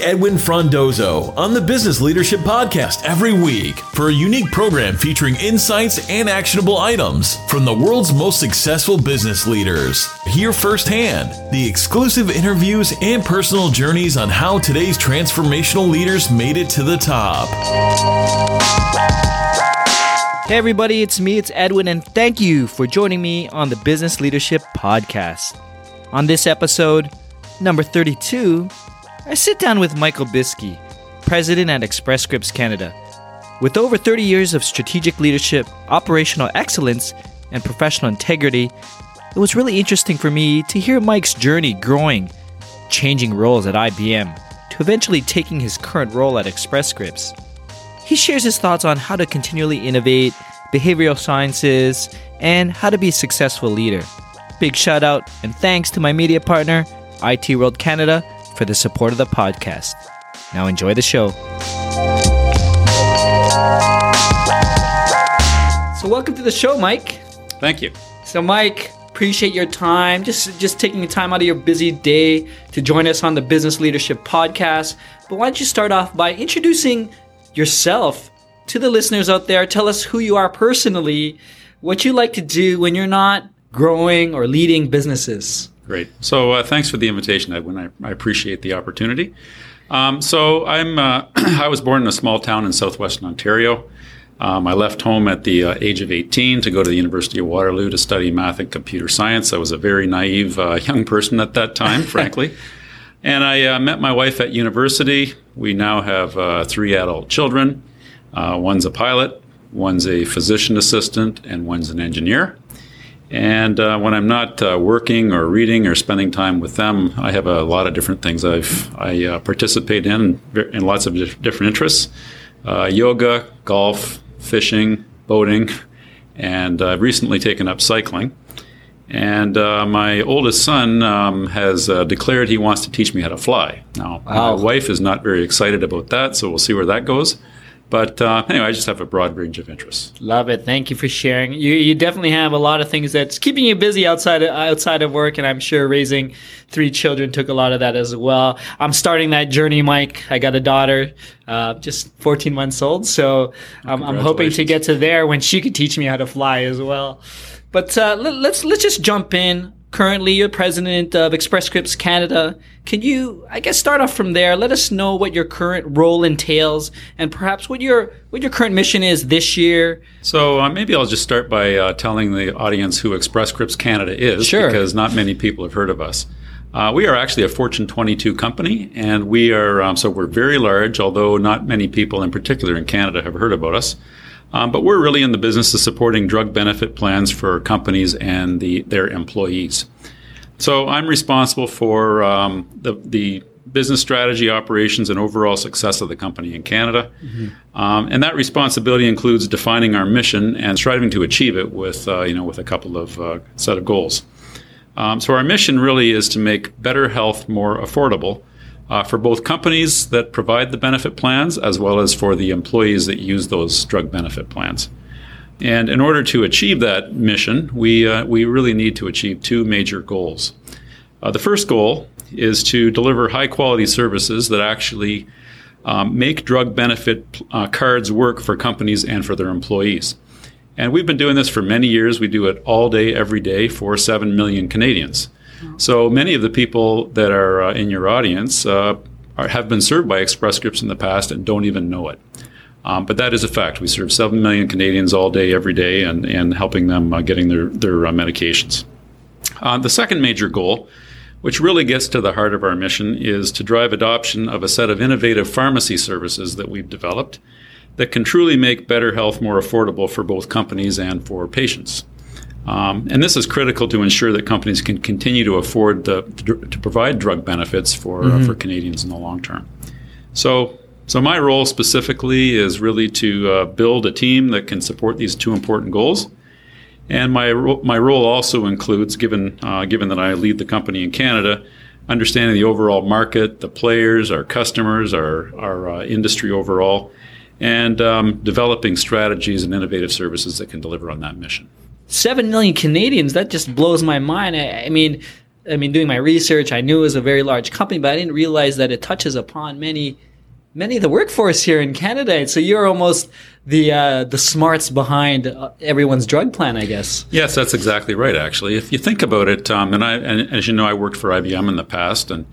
Edwin Frondozo on the Business Leadership Podcast every week for a unique program featuring insights and actionable items from the world's most successful business leaders. Hear firsthand the exclusive interviews and personal journeys on how today's transformational leaders made it to the top. Hey, everybody, it's me, it's Edwin, and thank you for joining me on the Business Leadership Podcast. On this episode, number 32, I sit down with Michael Biskey, president at Express Scripts Canada. With over 30 years of strategic leadership, operational excellence, and professional integrity, it was really interesting for me to hear Mike's journey growing, changing roles at IBM, to eventually taking his current role at Express Scripts. He shares his thoughts on how to continually innovate, behavioral sciences, and how to be a successful leader. Big shout out and thanks to my media partner, IT World Canada, for the support of the podcast. Now enjoy the show. So, welcome to the show, Mike. Thank you. So, Mike, appreciate your time. Just just taking time out of your busy day to join us on the Business Leadership Podcast. But why don't you start off by introducing yourself to the listeners out there? Tell us who you are personally, what you like to do when you're not growing or leading businesses. Great. So, uh, thanks for the invitation, Edwin. I, I appreciate the opportunity. Um, so, I'm uh, I was born in a small town in southwestern Ontario. Um, I left home at the uh, age of 18 to go to the University of Waterloo to study math and computer science. I was a very naive uh, young person at that time, frankly. And I uh, met my wife at university. We now have uh, three adult children. Uh, one's a pilot, one's a physician assistant, and one's an engineer. And uh, when I'm not working or reading or spending time with them, I have a lot of different things I've, I participate in in lots of different interests yoga, golf, fishing, boating, and I've recently taken up cycling. And uh, my oldest son um, has uh, declared he wants to teach me how to fly. Now, wow. my wife is not very excited about that, so we'll see where that goes. But uh, anyway, I just have a broad range of interests. Love it. Thank you for sharing. You, you definitely have a lot of things that's keeping you busy outside of, outside of work, and I'm sure raising three children took a lot of that as well. I'm starting that journey, Mike. I got a daughter, uh, just 14 months old, so I'm, I'm hoping to get to there when she could teach me how to fly as well. But uh, let, let's let's just jump in currently you're president of Express Scripts Canada. Can you, I guess, start off from there? Let us know what your current role entails, and perhaps what your what your current mission is this year. So uh, maybe I'll just start by uh, telling the audience who Express Scripts Canada is, sure. because not many people have heard of us. Uh, we are actually a Fortune 22 company, and we are um, so we're very large. Although not many people, in particular in Canada, have heard about us. Um, but we're really in the business of supporting drug benefit plans for companies and the, their employees. So I'm responsible for um, the, the business strategy, operations, and overall success of the company in Canada. Mm-hmm. Um, and that responsibility includes defining our mission and striving to achieve it with, uh, you know, with a couple of uh, set of goals. Um, so our mission really is to make better health more affordable uh, for both companies that provide the benefit plans as well as for the employees that use those drug benefit plans. And in order to achieve that mission, we, uh, we really need to achieve two major goals. Uh, the first goal is to deliver high quality services that actually um, make drug benefit uh, cards work for companies and for their employees. And we've been doing this for many years. We do it all day, every day for 7 million Canadians. So many of the people that are uh, in your audience uh, are, have been served by Express Scripts in the past and don't even know it. Um, but that is a fact. We serve 7 million Canadians all day, every day, and, and helping them uh, getting their, their uh, medications. Uh, the second major goal, which really gets to the heart of our mission, is to drive adoption of a set of innovative pharmacy services that we've developed that can truly make better health more affordable for both companies and for patients. Um, and this is critical to ensure that companies can continue to afford the, to, provide drug benefits for, uh, mm-hmm. uh, for Canadians in the long term. So, so my role specifically is really to uh, build a team that can support these two important goals. And my, ro- my role also includes, given, uh, given that I lead the company in Canada, understanding the overall market, the players, our customers, our, our uh, industry overall, and um, developing strategies and innovative services that can deliver on that mission. Seven million Canadians, that just blows my mind. I, I mean, I mean, doing my research, I knew it was a very large company, but I didn't realize that it touches upon many, many of the workforce here in Canada. So you're almost the uh, the smarts behind uh, everyone's drug plan, I guess. Yes, that's exactly right. Actually, if you think about it, um, and I, and as you know, I worked for IBM in the past, and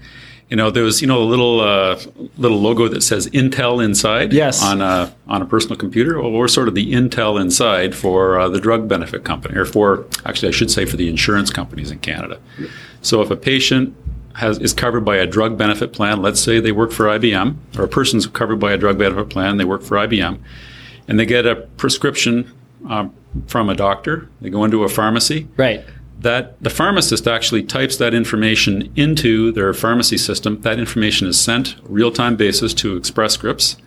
you know, there was you know a little uh, little logo that says Intel inside. Yes. On a on a personal computer. Well, we're sort of the Intel inside for uh, the drug benefit company, or for actually I should say for the insurance companies in Canada. So if a patient has, is covered by a drug benefit plan, let's say they work for IBM, or a person's covered by a drug benefit plan, they work for IBM, and they get a prescription um, from a doctor. They go into a pharmacy Right. That the pharmacist actually types that information into their pharmacy system. That information is sent real time basis to Express Scripts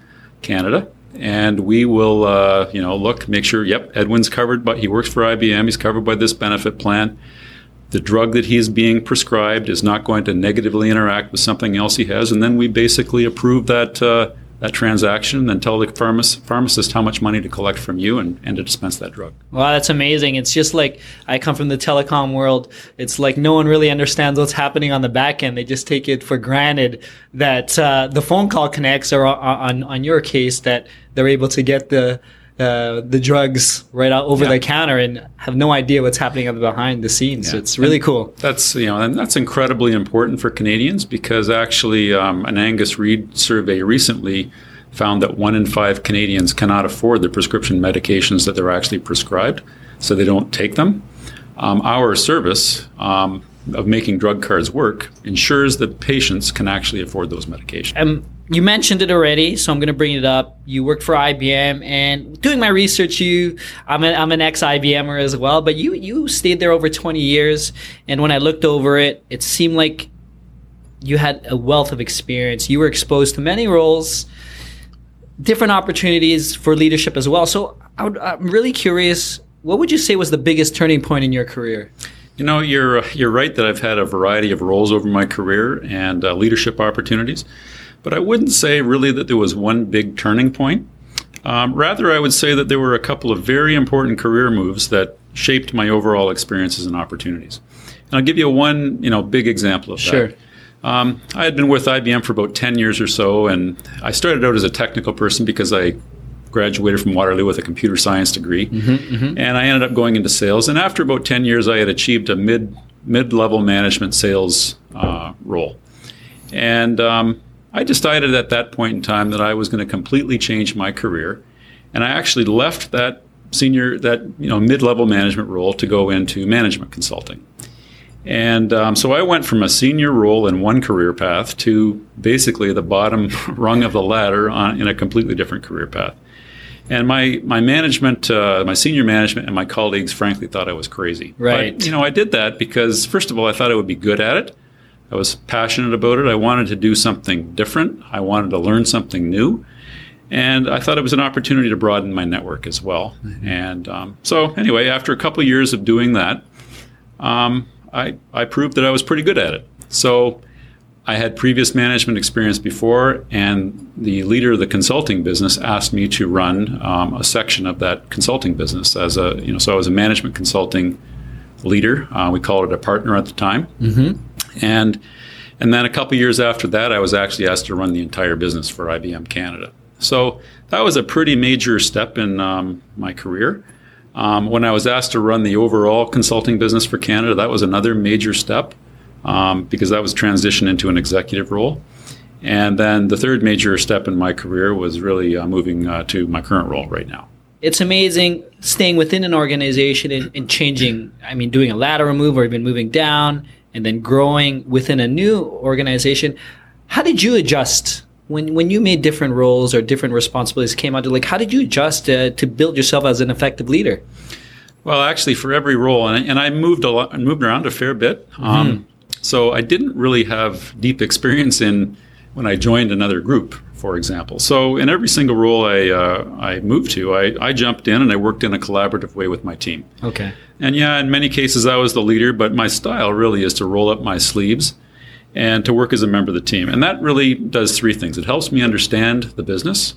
Canada, and we will, uh, you know, look, make sure. Yep, Edwin's covered, but he works for IBM. He's covered by this benefit plan. The drug that he's being prescribed is not going to negatively interact with something else he has, and then we basically approve that. Uh, that transaction, and tell the pharmac- pharmacist how much money to collect from you and, and to dispense that drug. Wow, that's amazing. It's just like I come from the telecom world. It's like no one really understands what's happening on the back end. They just take it for granted that uh, the phone call connects, or on on your case, that they're able to get the uh, the drugs right out over Yeah. the counter and have no idea what's happening behind the scenes. So it's really cool. That's you know, and that's incredibly important for Canadians because actually, um, an Angus Reid survey recently found that one in five Canadians cannot afford the prescription medications that they're actually prescribed, so they don't take them. Um, our service um, of making drug cards work ensures that patients can actually afford those medications. You mentioned it already, so I'm going to bring it up. You worked for IBM, and doing my research, you I'm an, I'm an ex IBMer as well, but you you stayed there over 20 years, and when I looked over it, it seemed like you had a wealth of experience. You were exposed to many roles, different opportunities for leadership as well. So would, I'm really curious. What would you say was the biggest turning point in your career? You know, you're you're right that I've had a variety of roles over my career and uh, leadership opportunities, but I wouldn't say really that there was one big turning point. Um, rather, I would say that there were a couple of very important career moves that shaped my overall experiences and opportunities. And I'll give you one, you know, big example of Sure. that. Um, I had been with IBM for about 10 years or so, and I started out as a technical person because I graduated from Waterloo with a computer science degree, and I ended up going into sales. And after about 10 years, I had achieved a mid mid level management sales uh, role. And um, I decided at that point in time that I was going to completely change my career, and I actually left that senior that you know mid level management role to go into management consulting. And um, so I went from a senior role in one career path to basically the bottom rung of the ladder on, in a completely different career path. And my my management, uh, my senior management, and my colleagues, frankly, thought I was crazy. Right. But, you know, I did that because first of all, I thought I would be good at it. I was passionate about it. I wanted to do something different. I wanted to learn something new. And I thought it was an opportunity to broaden my network as well. And um, so, anyway, after a couple of years of doing that, um, I, I proved that I was pretty good at it. So I had previous management experience before, and the leader of the consulting business asked me to run um, a section of that consulting business as a you know. So I was a management consulting leader. Uh, we called it a partner at the time, mm-hmm. And and then a couple years after that, I was actually asked to run the entire business for IBM Canada. So that was a pretty major step in um, my career. Um, when I was asked to run the overall consulting business for Canada, that was another major step um, because that was transition into an executive role. And then the third major step in my career was really uh, moving uh, to my current role right now. it's amazing staying within an organization and, and changing. I mean, doing a lateral move or even moving down and then growing within a new organization. How did you adjust when when you made different roles or different responsibilities came out? Like, how did you adjust uh, to build yourself as an effective leader? Well, actually, for every role, and I, and I moved a lot, moved around a fair bit. Um, so I didn't really have deep experience in when I joined another group, for example. So in every single role I uh, I moved to, I, I jumped in and I worked in a collaborative way with my team. Okay. And yeah, in many cases I was the leader, but my style really is to roll up my sleeves and to work as a member of the team. And that really does three things. It helps me understand the business.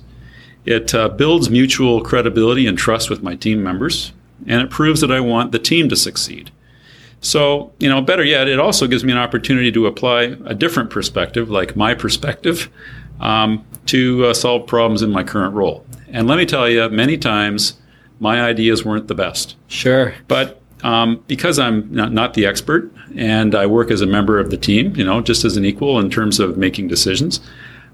It uh, builds mutual credibility and trust with my team members, and it proves that I want the team to succeed. So, you know, better yet, it also gives me an opportunity to apply a different perspective, like my perspective, um, to uh, solve problems in my current role. And let me tell you, many times my ideas weren't the best. Sure. But um, because I'm not, not, the expert and I work as a member of the team, you know, just as an equal in terms of making decisions,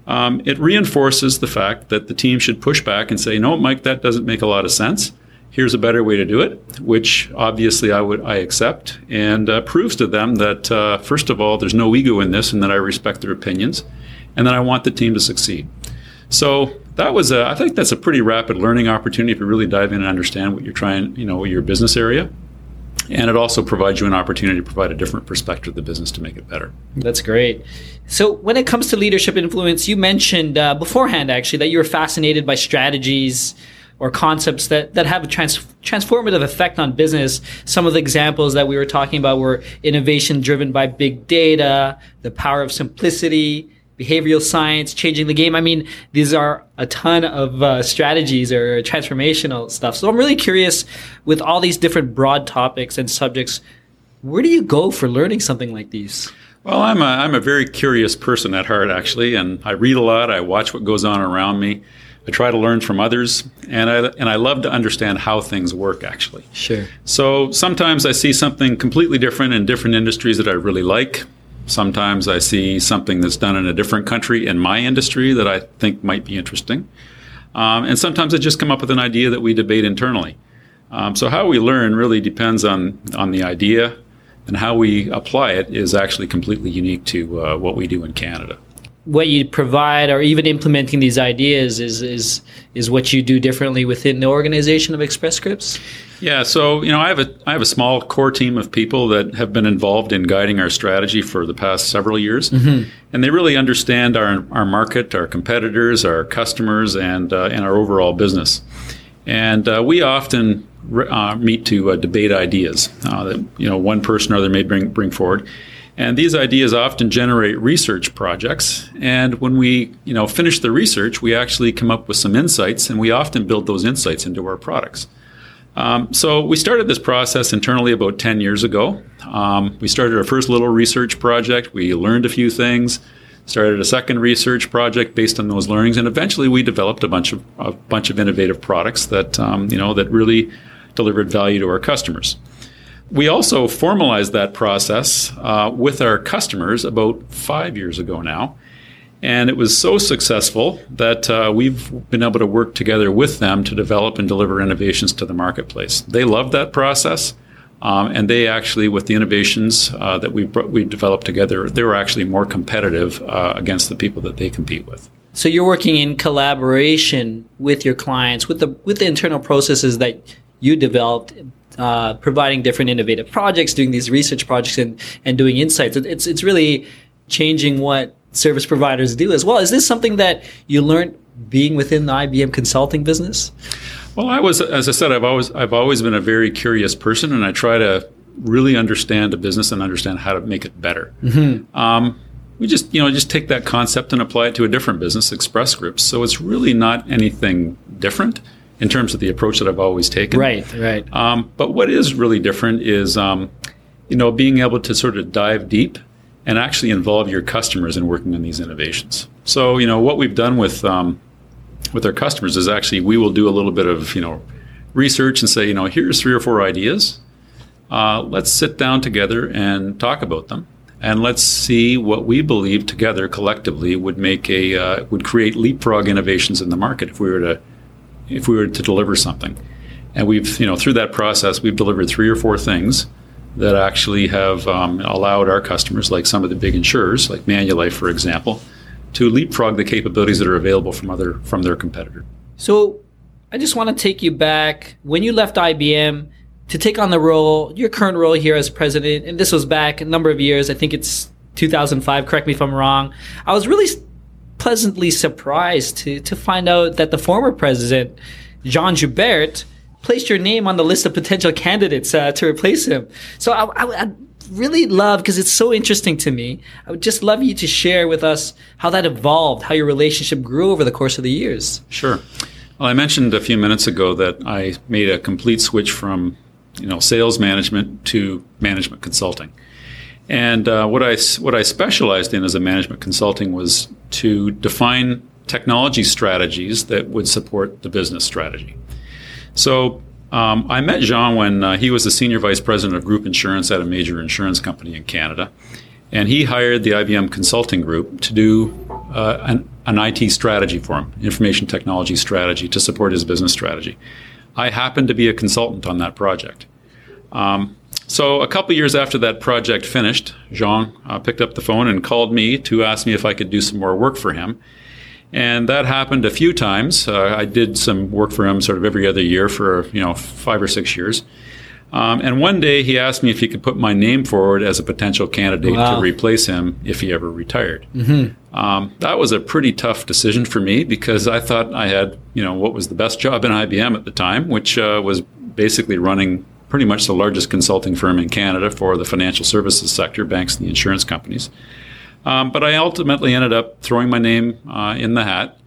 um, it reinforces the fact that the team should push back and say, no, Mike, that doesn't make a lot of sense here's a better way to do it, which obviously I would I accept, and uh, proves to them that uh, first of all, there's no ego in this, and that I respect their opinions, and then I want the team to succeed. So that was a, I think that's a pretty rapid learning opportunity if you really dive in and understand what you're trying, you know, your business area. And it also provides you an opportunity to provide a different perspective of the business to make it better. That's great. So, when it comes to leadership influence, you mentioned uh, beforehand actually that you were fascinated by strategies, or concepts that, that have a trans- transformative effect on business. Some of the examples that we were talking about were innovation driven by big data, the power of simplicity, behavioral science, changing the game. I mean, these are a ton of uh, strategies or transformational stuff. So I'm really curious with all these different broad topics and subjects, where do you go for learning something like these? Well, I'm a, I'm a very curious person at heart, actually, and I read a lot. I watch what goes on around me. I try to learn from others, and I and I love to understand how things work. Actually, sure. So sometimes I see something completely different in different industries that I really like. Sometimes I see something that's done in a different country in my industry that I think might be interesting, um, and sometimes I just come up with an idea that we debate internally. Um, so how we learn really depends on on the idea, and how we apply it is actually completely unique to uh, what we do in Canada what you provide or even implementing these ideas is is is what you do differently within the organization of Express Scripts? Yeah, so you know, I have a I have a small core team of people that have been involved in guiding our strategy for the past several years, mm-hmm. and they really understand our our market, our competitors, our customers, and uh, and our overall business. And uh, we often uh, meet to uh, debate ideas uh, that you know one person or other may bring bring forward. And these ideas often generate research projects. And when we, you know, finish the research, we actually come up with some insights, and we often build those insights into our products. Um, so we started this process internally about 10 years ago. Um, we started our first little research project. We learned a few things, started a second research project based on those learnings, and eventually we developed a bunch of a bunch of innovative products that um, you know that really delivered value to our customers. We also formalized that process uh, with our customers about five years ago now. And it was so successful that uh, we've been able to work together with them to develop and deliver innovations to the marketplace. They love that process. Um, and they actually, with the innovations uh, that we we developed together, they were actually more competitive uh, against the people that they compete with. So you're working in collaboration with your clients, with the with the internal processes that you developed uh, providing different innovative projects, doing these research projects, and and doing insights. It's it's really changing what service providers do as well. Is this something that you learned being within the IBM consulting business? Well, I was, as I said, I've always I've always been a very curious person, and I try to really understand a business and understand how to make it better. Mm-hmm. Um, we just you know just take that concept and apply it to a different business, Express Scripts. So it's really not anything different in terms of the approach that I've always taken. Right, right. Um, but what is really different is, um, you know, being able to sort of dive deep and actually involve your customers in working on these innovations. So, you know, what we've done with um, with our customers is actually we will do a little bit of, you know, research and say, you know, here's three or four ideas. Uh, let's sit down together and talk about them and let's see what we believe together collectively would make a uh, would create leapfrog innovations in the market if we were to if we were to deliver something. And we've, you know, through that process, we've delivered three or four things that actually have um, allowed our customers, like some of the big insurers, like Manulife, for example, to leapfrog the capabilities that are available from other from their competitor. So, I just want to take you back when you left IBM to take on the role, your current role here as president, and this was back a number of years. I think it's 2005. Correct me if I'm wrong. I was really pleasantly surprised to, to find out that the former president, Jean Joubert, placed your name on the list of potential candidates uh, to replace him. So I, I, I really love, because it's so interesting to me, I would just love you to share with us how that evolved, how your relationship grew over the course of the years. Sure. Well, I mentioned a few minutes ago that I made a complete switch from you know, sales management to management consulting. And uh, what I what I specialized in as a management consulting was to define technology strategies that would support the business strategy. So um, I met Jean when uh, he was the senior vice president of group insurance at a major insurance company in Canada, and he hired the IBM consulting group to do uh, an, an IT strategy for him, information technology strategy to support his business strategy. I happened to be a consultant on that project. Um, so a couple years after that project finished, Jean uh, picked up the phone and called me to ask me if I could do some more work for him. And that happened a few times. Uh, I did some work for him sort of every other year for you know five or six years. Um, and one day he asked me if he could put my name forward as a potential candidate wow. to replace him if he ever retired. Mm-hmm. Um, that was a pretty tough decision for me because I thought I had, you know, what was the best job in IBM at the time, which uh, was basically running pretty much the largest consulting firm in Canada for the financial services sector, banks and the insurance companies. Um, but I ultimately ended up throwing my name uh, in the hat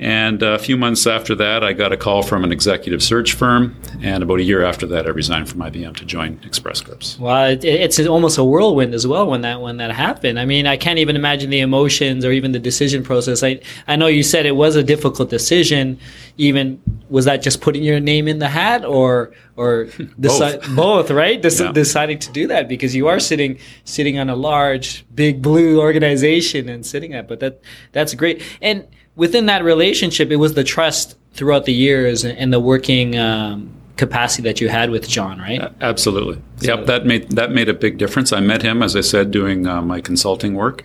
and uh, a few months after that, I got a call from an executive search firm. And about a year after that, I resigned from IBM to join Express Scripts. Well, it's almost a whirlwind as well when that when that happened. I mean, I can't even imagine the emotions or even the decision process. I I know you said it was a difficult decision. Even was that just putting your name in the hat, or or deci- both. both, right? Yeah. Deciding to do that because you are sitting sitting on a large, big blue organization and sitting at. But that that's great and within that relationship, it was the trust throughout the years and the working um, capacity that you had with John, right? absolutely. So, yep, that made that made a big difference. I met him, as I said, doing uh, my consulting work.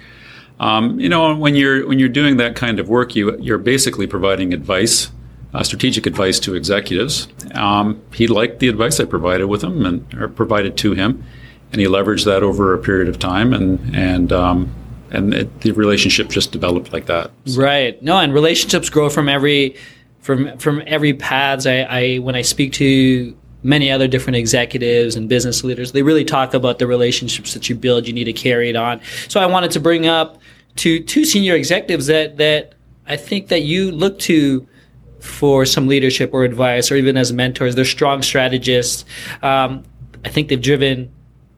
Um, you know, when you're when you're doing that kind of work, you you're basically providing advice, uh, strategic advice to executives. Um, he liked the advice I provided with him and or provided to him, and he leveraged that over a period of time, and and um, and it, the relationship just developed like that. So. Right. No, and relationships grow from every from from every paths. I, I when I speak to many other different executives and business leaders, they really talk about the relationships that you build. You need to carry it on. So I wanted to bring up to two senior executives that that I think that you look to for some leadership or advice, or even as mentors. They're strong strategists. Um, I think they've driven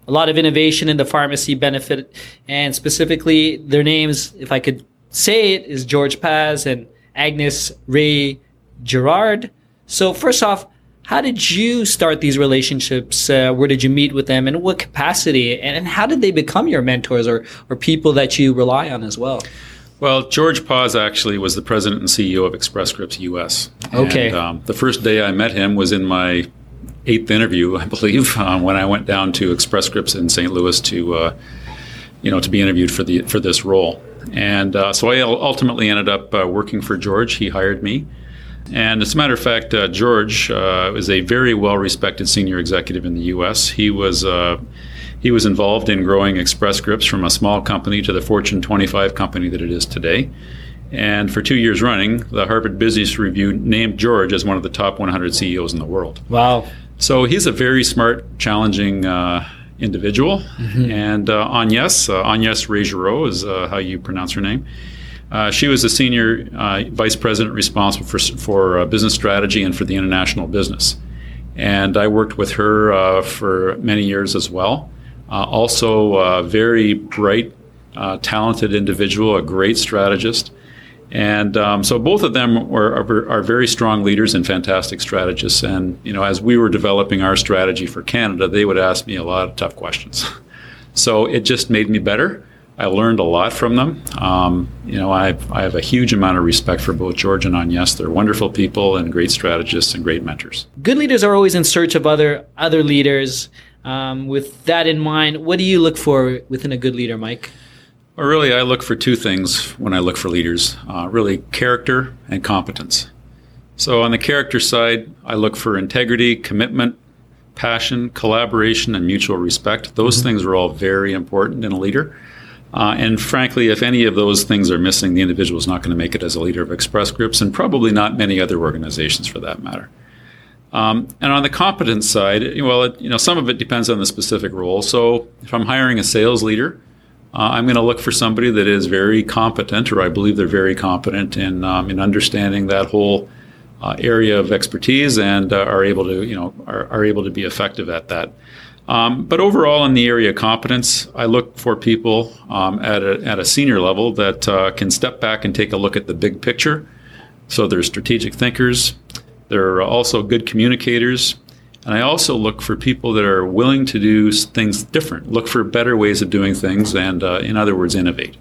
a lot of innovation in the pharmacy benefit, and specifically their names, if I could say it, is George Paz and Agnes Ray Gerard. So first off, how did you start these relationships? Uh, where did you meet with them, and what capacity? And, and how did they become your mentors or or people that you rely on as well? Well, George Paz actually was the president and CEO of Express Scripts US. Okay. And, um, the first day I met him was in my eighth interview, I believe, um, when I went down to Express Scripts in St. Louis to, uh, you know, to be interviewed for the for this role. And uh, so I ultimately ended up uh, working for George. He hired me. And as a matter of fact, uh, George uh, is a very well-respected senior executive in the U.S. He was uh, he was involved in growing Express Scripts from a small company to the Fortune 25 company that it is today. And for two years running, the Harvard Business Review named George as one of the top 100 CEOs in the world. Wow. So he's a very smart, challenging uh, individual. Mm-hmm. And uh, Agnes, uh, Agnes Rey-Giraud is uh, how you pronounce her name. Uh, she was the senior uh, vice president responsible for, for uh, business strategy and for the international business. And I worked with her for many years as well. also, a very bright, talented individual, a great strategist. And um, so both of them are, are, are, very strong leaders and fantastic strategists. And you know, as we were developing our strategy for Canada, they would ask me a lot of tough questions. so it just made me better. I learned a lot from them. Um, you know, I, I have a huge amount of respect for both George and Agnes. They're wonderful people and great strategists and great mentors. Good leaders are always in search of other other leaders. Um, with that in mind, what do you look for within a good leader, Mike? Well, really, I look for two things when I look for leaders uh, really, character and competence. So, on the character side, I look for integrity, commitment, passion, collaboration, and mutual respect. Those mm-hmm. things are all very important in a leader. Uh, and frankly, if any of those things are missing, the individual is not going to make it as a leader of Express Scripts and probably not many other organizations for that matter. Um, and on the competence side, well, it, you know, some of it depends on the specific role. So if I'm hiring a sales leader, uh, I'm going to look for somebody that is very competent, or I believe they're very competent in um, in understanding that whole uh, area of expertise and uh, are able to, you know, are, are able to be effective at that. Um, but overall, in the area of competence, I look for people um, at, a, at a senior level that uh, can step back and take a look at the big picture. So they're strategic thinkers. They're also good communicators. And I also look for people that are willing to do things different, look for better ways of doing things, and uh, in other words, innovate.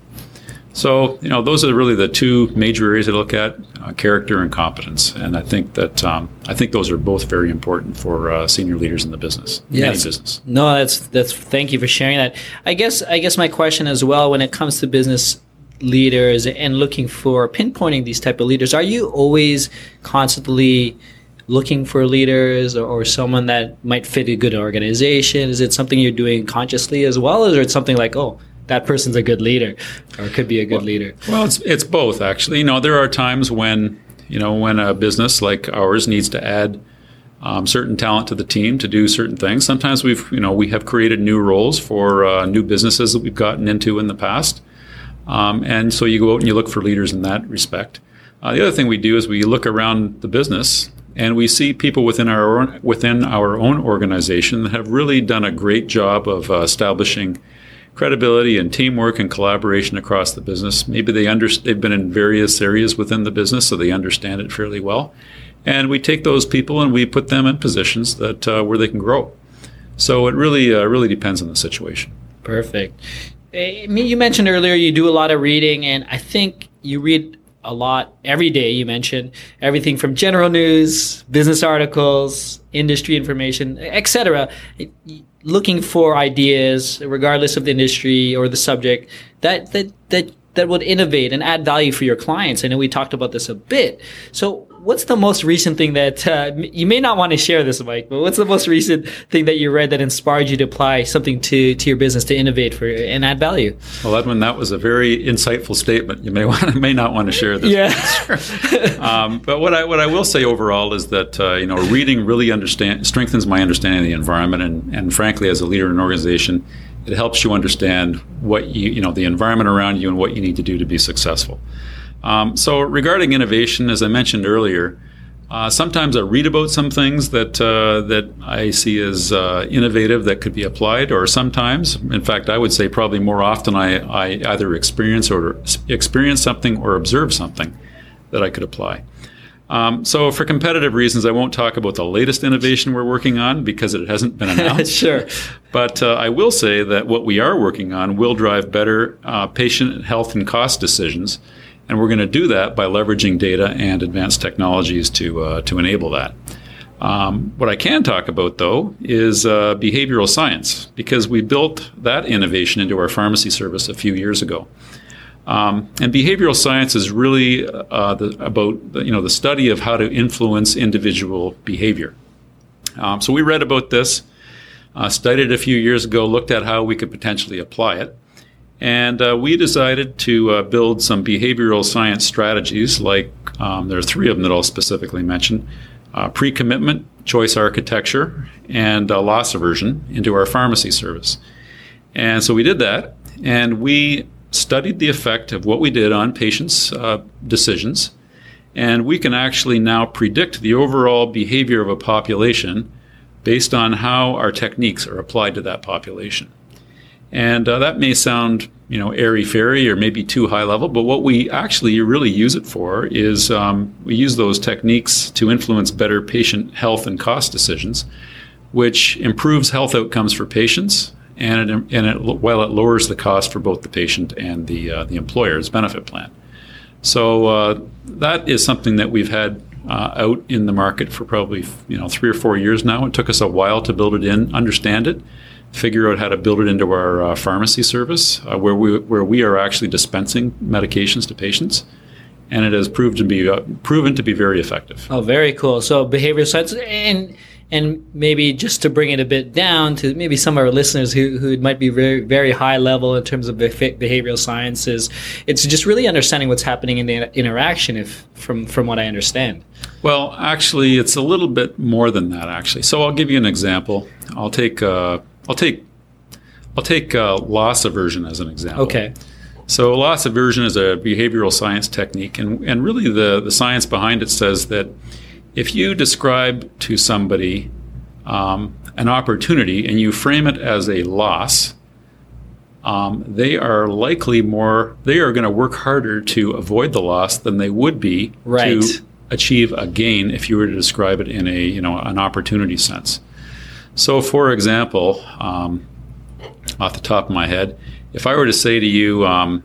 So, you know, those are really the two major areas I look at: uh, character and competence. And I think that um, I think those are both very important for uh, senior leaders in the business, yes. any business. No, that's that's. Thank you for sharing that. I guess I guess my question as well, when it comes to business leaders and looking for pinpointing these type of leaders, are you always constantly looking for leaders or, or, someone that might fit a good organization? Is it something you're doing consciously as well, or is it something like, oh, that person's a good leader or could be a good well, leader? Well, it's it's both actually. You know, there are times when you know when a business like ours needs to add um, certain talent to the team to do certain things. Sometimes we've you know we have created new roles for uh, new businesses that we've gotten into in the past, um, and so you go out and you look for leaders in that respect. Uh, the other thing we do is we look around the business and we see people within our own, within our own organization that have really done a great job of uh, establishing credibility and teamwork and collaboration across the business. Maybe they under, they've been in various areas within the business, so they understand it fairly well. And we take those people and we put them in positions that uh, where they can grow. So it really uh, really depends on the situation. Perfect. Eh, you mentioned earlier you do a lot of reading, and I think you read a lot every day. You mentioned everything from general news, business articles, industry information, etc. Looking for ideas, regardless of the industry or the subject, that that that that would innovate and add value for your clients. I know we talked about this a bit. So what's the most recent thing that uh, you may not want to share this, Mike? But what's the most recent thing that you read that inspired you to apply something to to your business to innovate for and add value? Well, Edwin, that was a very insightful statement. You may want may not want to share this. Yeah. um, but what I what I will say overall is that uh, you know reading really understand strengthens my understanding of the environment, and and frankly, as a leader in an organization. It helps you understand what you, you know, the environment around you and what you need to do to be successful. Um, so, regarding innovation, as I mentioned earlier, uh, sometimes I read about some things that uh, that I see as uh, innovative that could be applied, or sometimes, in fact, I would say probably more often, I, I either experience or experience something or observe something that I could apply. Um, so, for competitive reasons, I won't talk about the latest innovation we're working on because it hasn't been announced. sure. But uh, I will say that what we are working on will drive better uh, patient health and cost decisions and we're going to do that by leveraging data and advanced technologies to, uh, to enable that. Um, what I can talk about, though, is uh, behavioral science, because we built that innovation into our pharmacy service a few years ago. Um, and behavioral science is really uh, the, about the, you know the study of how to influence individual behavior. Um, so we read about this, uh, studied it a few years ago, looked at how we could potentially apply it, and uh, we decided to uh, build some behavioral science strategies, like um, there are three of them that I'll specifically mention uh, pre commitment, choice architecture, and loss aversion into our pharmacy service. And so we did that, and we studied the effect of what we did on patients' uh, decisions. And we can actually now predict the overall behavior of a population based on how our techniques are applied to that population. And uh, that may sound, you know, airy fairy or maybe too high level, but what we actually really use it for is um, we use those techniques to influence better patient health and cost decisions, which improves health outcomes for patients and it, and it, while it lowers the cost for both the patient and the uh, the employer's benefit plan. So uh, that is something that we've had uh, out in the market for probably you know three or four years now. It took us a while to build it in, understand it, figure out how to build it into our uh, pharmacy service, uh, where we where we are actually dispensing medications to patients, and it has proved to be uh, proven to be very effective. Oh, very cool. So behavioral science and and maybe just to bring it a bit down to maybe some of our listeners who, who might be very very high level in terms of behavioral sciences it's just really understanding what's happening in the interaction if from from what i understand well actually it's a little bit more than that actually so i'll give you an example i'll take uh, I'll take I'll take uh, loss aversion as an example. Okay. So loss aversion is a behavioral science technique, and, and really the, the science behind it says that if you describe to somebody um, an opportunity and you frame it as a loss, um, they are likely more, they are going to work harder to avoid the loss than they would be Right. to achieve a gain if you were to describe it in a, you know, an opportunity sense. So, for example, um, off the top of my head, if I were to say to you, um,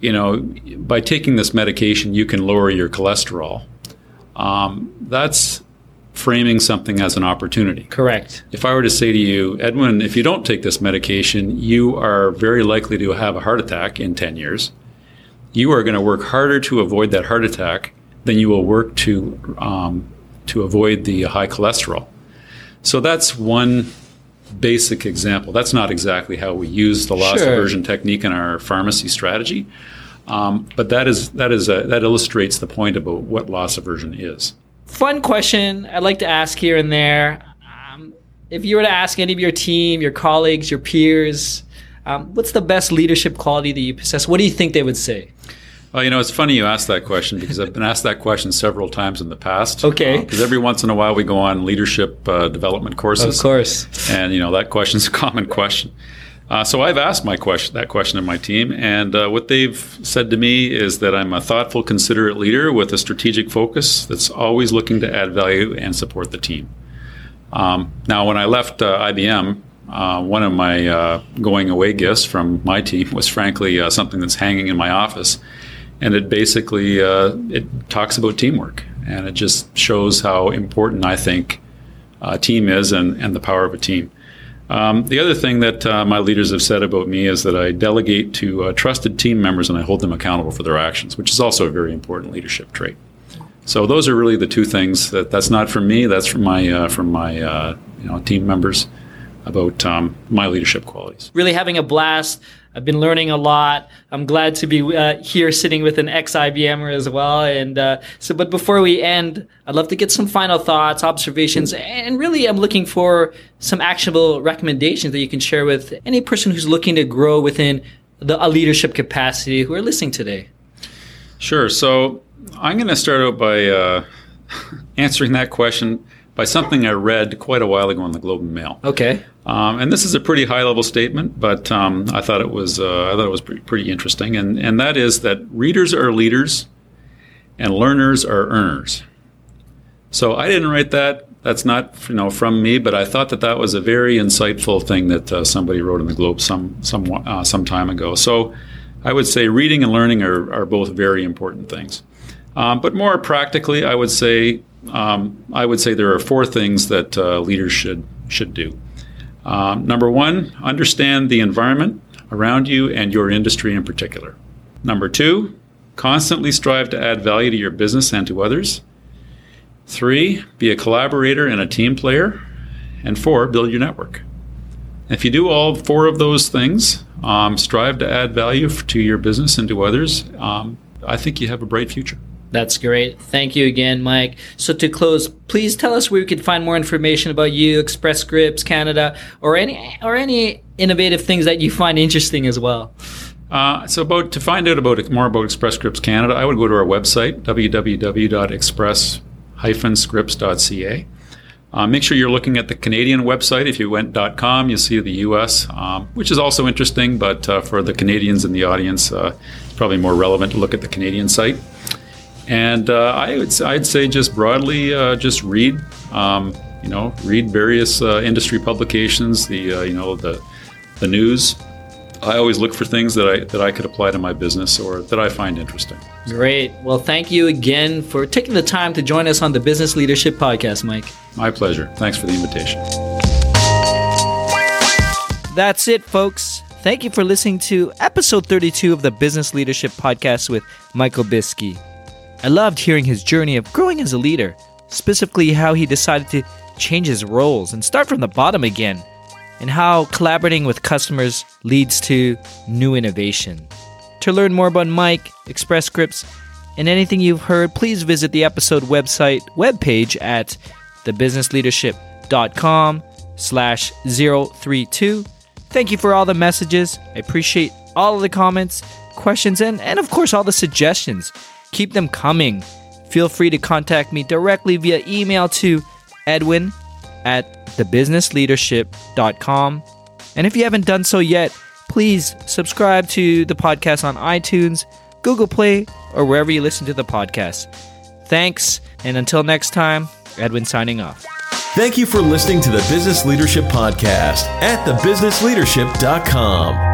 you know, by taking this medication, you can lower your cholesterol, um, that's framing something as an opportunity. Correct. If I were to say to you, Edwin, if you don't take this medication, you are very likely to have a heart attack in 10 years. You are going to work harder to avoid that heart attack than you will work to, um, to avoid the high cholesterol. So that's one basic example. That's not exactly how we use the loss Sure. aversion technique in our pharmacy strategy, um, but that is that is a, that illustrates the point about what loss aversion is. Fun question I'd like to ask here and there. Um, if you were to ask any of your team, your colleagues, your peers, um, what's the best leadership quality that you possess? What do you think they would say? Well, you know, it's funny you asked that question because I've been asked that question several times in the past. Okay. Because every once in a while we go on leadership uh, development courses. Of course. And, you know, that question's a common question. Uh, so I've asked my question, that question of my team, and uh, what they've said to me is that I'm a thoughtful, considerate leader with a strategic focus that's always looking to add value and support the team. Um, now, when I left uh, IBM, uh, one of my uh, going away gifts from my team was frankly uh, something that's hanging in my office, and it basically uh, it talks about teamwork, and it just shows how important I think a team is and, and the power of a team. Um, the other thing that uh, my leaders have said about me is that I delegate to uh, trusted team members and I hold them accountable for their actions, which is also a very important leadership trait. So those are really the two things that that's not from me. That's from my uh, from my uh, you know team members about um, my leadership qualities. Really having a blast. I've been learning a lot. I'm glad to be uh, here sitting with an ex IBMer as well. And uh, so, but before we end, I'd love to get some final thoughts, observations, and really I'm looking for some actionable recommendations that you can share with any person who's looking to grow within the, a leadership capacity who are listening today. Sure. So I'm going to start out by uh, answering that question by something I read quite a while ago in the Globe and Mail. Okay. Um, and this is a pretty high level statement, but um, I thought it was uh, I thought it was pretty, pretty interesting, and and that is that readers are leaders, and learners are earners. So I didn't write that. That's not you know from me, but I thought that that was a very insightful thing that uh, somebody wrote in the Globe some some uh, some time ago. So I would say reading and learning are, are both very important things. Um, but more practically, I would say um, I would say there are four things that uh, leaders should should do. Um, number one, understand the environment around you and your industry in particular. Number two, constantly strive to add value to your business and to others. Three, be a collaborator and a team player. And four, build your network. If you do all four of those things, um, strive to add value to your business and to others, um, I think you have a bright future. That's great. Thank you again, Mike. So to close, please tell us where we can find more information about you, Express Scripts Canada, or any or any innovative things that you find interesting as well. Uh, so, about to find out about more about Express Scripts Canada, I would go to our website www.express-scripts.ca. Uh, make sure you're looking at the Canadian website. If you went .com, you'll see the U.S., um, which is also interesting. But uh, for the Canadians in the audience, uh, it's probably more relevant to look at the Canadian site. And uh, I would I'd say just broadly, uh, just read. Um, you know, read various uh, industry publications. The uh, you know the the news. I always look for things that I that I could apply to my business or that I find interesting. Great. Well, thank you again for taking the time to join us on the Business Leadership Podcast, Mike. My pleasure. Thanks for the invitation. That's it, folks. Thank you for listening to episode 32 of the Business Leadership Podcast with Michael Biskey. I loved hearing his journey of growing as a leader, specifically how he decided to change his roles and start from the bottom again, and how collaborating with customers leads to new innovation. To learn more about Mike, Express Scripts, and anything you've heard, please visit the episode website webpage at thebusinessleadership.com slash 032. Thank you for all the messages. I appreciate all of the comments, questions, and, and of course all the suggestions. Keep them coming. feel free to contact me directly via email to edwin at thebusinessleadership.com. And if you haven't done so yet, please subscribe to the podcast on iTunes, Google Play, or wherever you listen to the podcast. Thanks, and until next time, Edwin signing off. Thank you for listening to the Business Leadership Podcast at thebusinessleadership.com.